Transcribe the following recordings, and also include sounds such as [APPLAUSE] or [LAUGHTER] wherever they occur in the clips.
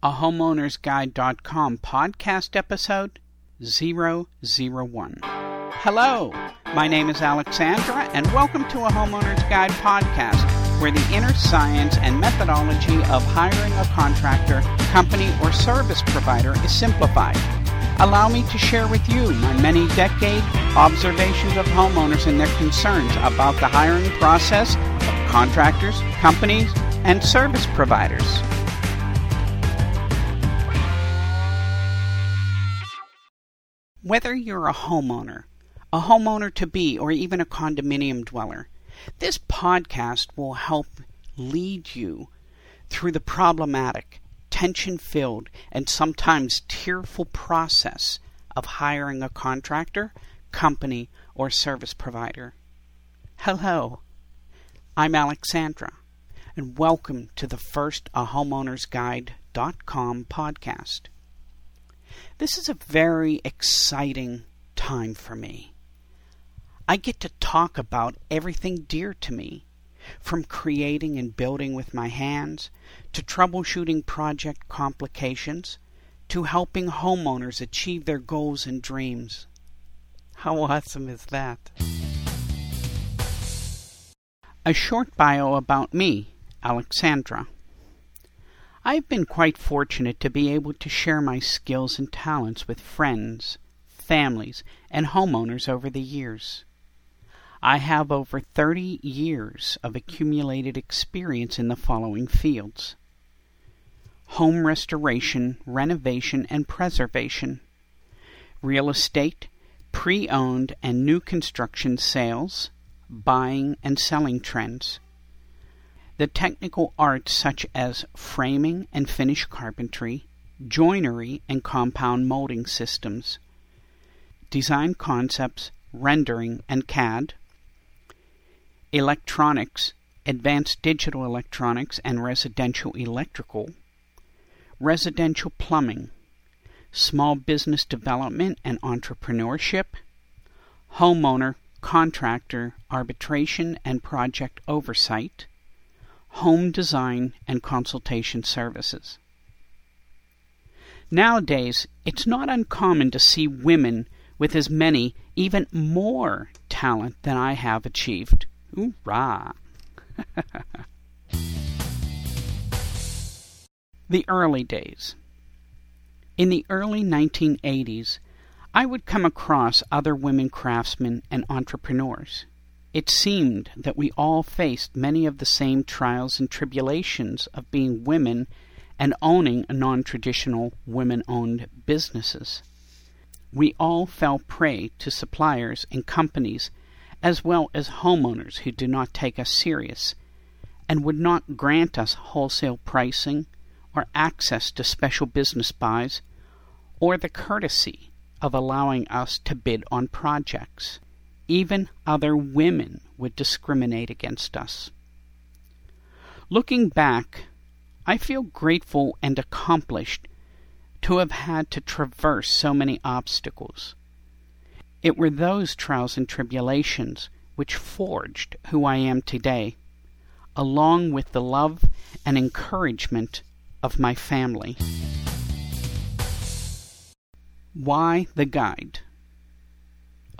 A homeownersguide.com podcast episode 001. Hello, my name is Alexandra, and welcome to a Homeowner's Guide podcast, where the inner science and methodology of hiring a contractor, company, or service provider is simplified. Allow me to share with you my many decade observations of homeowners and their concerns about the hiring process of contractors, companies, and service providers. Whether you're a homeowner, a homeowner to be, or even a condominium dweller, this podcast will help lead you through the problematic, tension filled, and sometimes tearful process of hiring a contractor, company, or service provider. Hello, I'm Alexandra, and welcome to the first A Homeowner's Guide.com podcast. This is a very exciting time for me. I get to talk about everything dear to me, from creating and building with my hands, to troubleshooting project complications, to helping homeowners achieve their goals and dreams. How awesome is that? A short bio about me, Alexandra. I've been quite fortunate to be able to share my skills and talents with friends, families, and homeowners over the years. I have over 30 years of accumulated experience in the following fields. Home restoration, renovation, and preservation, real estate, pre owned and new construction sales, buying and selling trends, the technical arts such as framing and finish carpentry, joinery and compound molding systems, design concepts, rendering, and CAD, electronics, advanced digital electronics and residential electrical, residential plumbing, small business development and entrepreneurship, homeowner, contractor, arbitration and project oversight, home design and consultation services. Nowadays, it's not uncommon to see women with as many, even more talent than I have achieved. Hoorah! [LAUGHS] the early days. In the early 1980s, I would come across other women craftsmen and entrepreneurs. It seemed that we all faced many of the same trials and tribulations of being women and owning non traditional women owned businesses. We all fell prey to suppliers and companies as well as homeowners who do not take us serious and would not grant us wholesale pricing or access to special business buys or the courtesy of allowing us to bid on projects. Even other women would discriminate against us. Looking back, I feel grateful and accomplished to have had to traverse so many obstacles. It were those trials and tribulations which forged who I am today, along with the love and encouragement of my family. Why the Guide?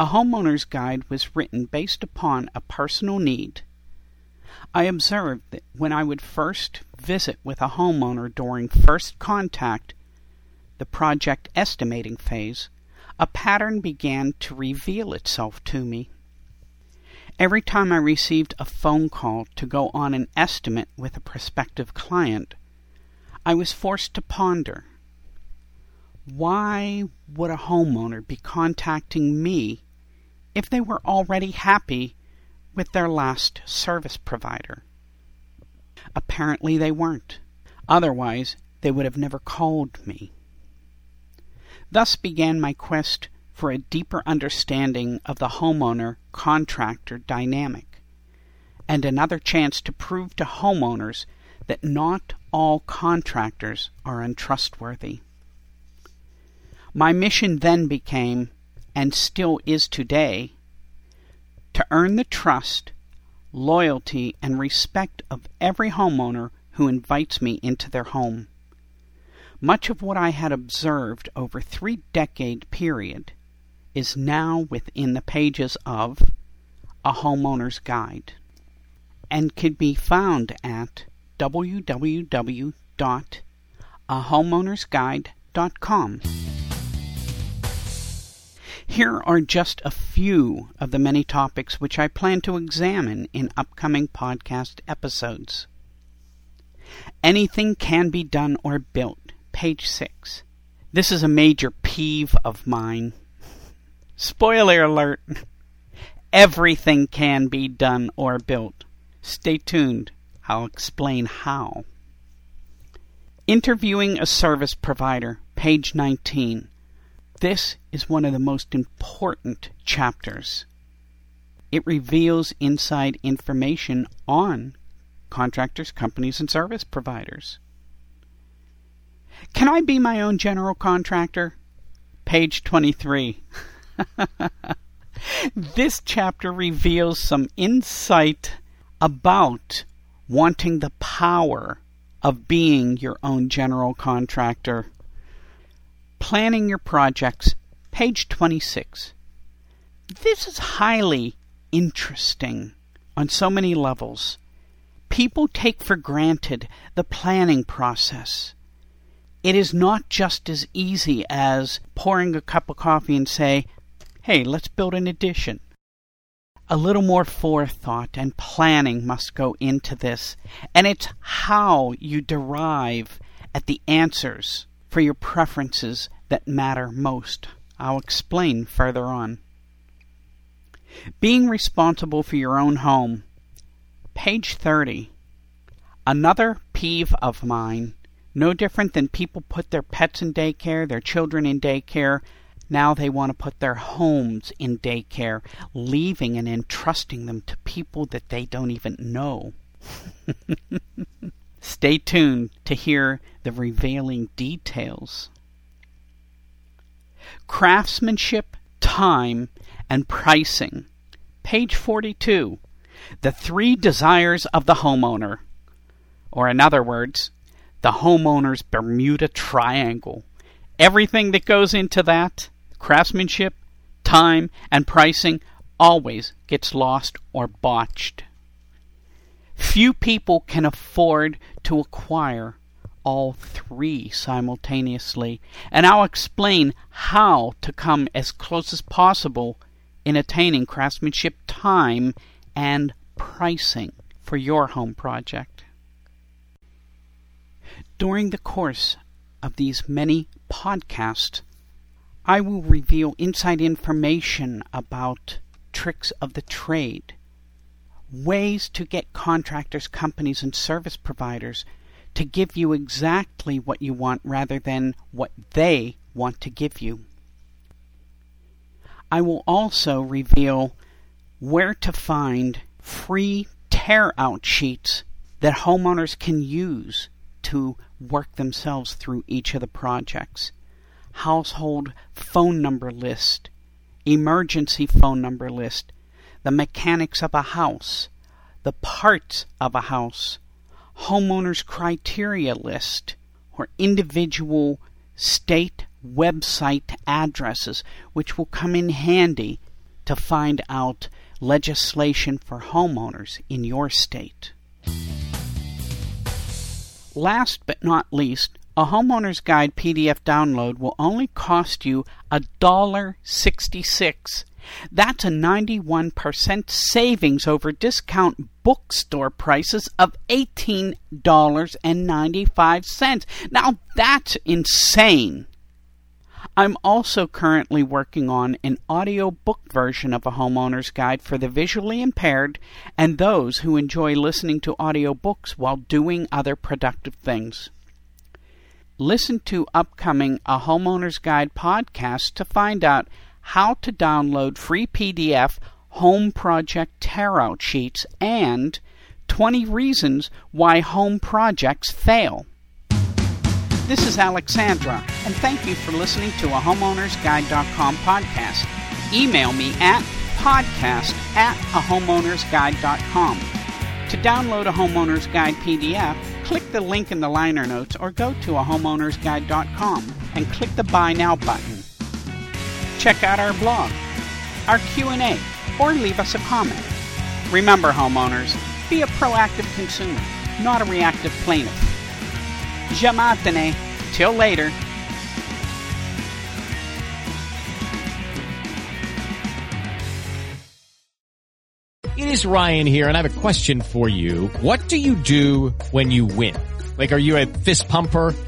A homeowner's guide was written based upon a personal need. I observed that when I would first visit with a homeowner during first contact, the project estimating phase, a pattern began to reveal itself to me. Every time I received a phone call to go on an estimate with a prospective client, I was forced to ponder why would a homeowner be contacting me if they were already happy with their last service provider? Apparently they weren't. Otherwise, they would have never called me. Thus began my quest for a deeper understanding of the homeowner contractor dynamic, and another chance to prove to homeowners that not all contractors are untrustworthy. My mission then became, and still is today, to earn the trust, loyalty, and respect of every homeowner who invites me into their home. Much of what I had observed over three decade period is now within the pages of A Homeowner's Guide and can be found at www.ahomeownersguide.com. Here are just a few of the many topics which I plan to examine in upcoming podcast episodes. Anything can be done or built. Page 6. This is a major peeve of mine. Spoiler alert! Everything can be done or built. Stay tuned. I'll explain how. Interviewing a service provider, page 19. This is one of the most important chapters. It reveals inside information on contractors, companies, and service providers. Can I be my own general contractor? Page 23. [LAUGHS] this chapter reveals some insight about wanting the power of being your own general contractor. Planning your projects, page 26. This is highly interesting on so many levels. People take for granted the planning process. It is not just as easy as pouring a cup of coffee and say, hey, let's build an addition. A little more forethought and planning must go into this, and it's how you derive at the answers for your preferences that matter most. I'll explain further on. Being responsible for your own home. Page 30. Another peeve of mine, no different than people put their pets in daycare, their children in daycare, now they want to put their homes in daycare, leaving and entrusting them to people that they don't even know. [LAUGHS] Stay tuned to hear the revealing details. Craftsmanship, time, and pricing. Page 42. The three desires of the homeowner. Or, in other words, the homeowner's Bermuda Triangle. Everything that goes into that craftsmanship, time, and pricing always gets lost or botched. Few people can afford to acquire all three simultaneously, and I'll explain how to come as close as possible in attaining craftsmanship, time, and pricing for your home project. During the course of these many podcasts, I will reveal inside information about tricks of the trade, ways to get contractors, companies, and service providers to give you exactly what you want rather than what they want to give you. I will also reveal where to find free tear out sheets that homeowners can use to work themselves through each of the projects household phone number list, emergency phone number list, the mechanics of a house, the parts of a house, homeowners criteria list, or individual state website addresses, which will come in handy to find out legislation for homeowners in your state. Last but not least, a homeowner's guide PDF download will only cost you $1.66. That's a 91% savings over discount bookstore prices of $18.95. Now that's insane. I'm also currently working on an audio book version of a homeowner's guide for the visually impaired and those who enjoy listening to audiobooks while doing other productive things. listen to upcoming A Homeowner's Guide podcast to find out how to download free PDF home project tear-out sheets and 20 reasons why home projects fail. This is Alexandra, and thank you for listening to a homeownersguide.com podcast. Email me at podcast at a homeownersguide.com. To download a Homeowner's Guide PDF, click the link in the liner notes or go to a homeownersguide.com and click the Buy Now button. Check out our blog, our Q&A, or leave us a comment. Remember, homeowners, be a proactive consumer, not a reactive plaintiff. Jamatane. Till later. It is Ryan here, and I have a question for you. What do you do when you win? Like, are you a fist pumper?